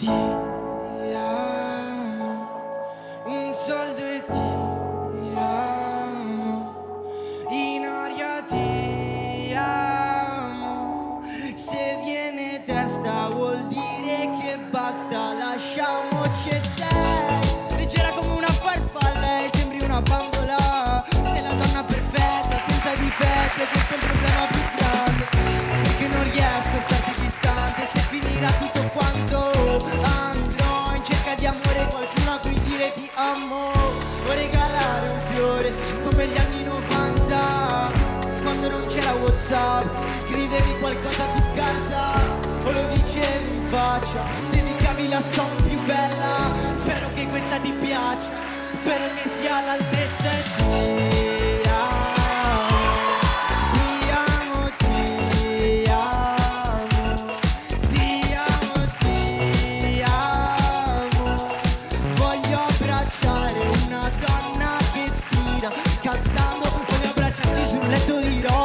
ti amo, un soldo e ti amo, in aria ti amo, se viene testa vuol dire che basta, lasciamoci fiore come gli anni 90, quando non c'era Whatsapp, scrivevi qualcosa su carta o lo dicevi in faccia, dedicavi la song più bella, spero che questa ti piaccia, spero che sia all'altezza e ti cantando come abbracciarti sulle tue di rosa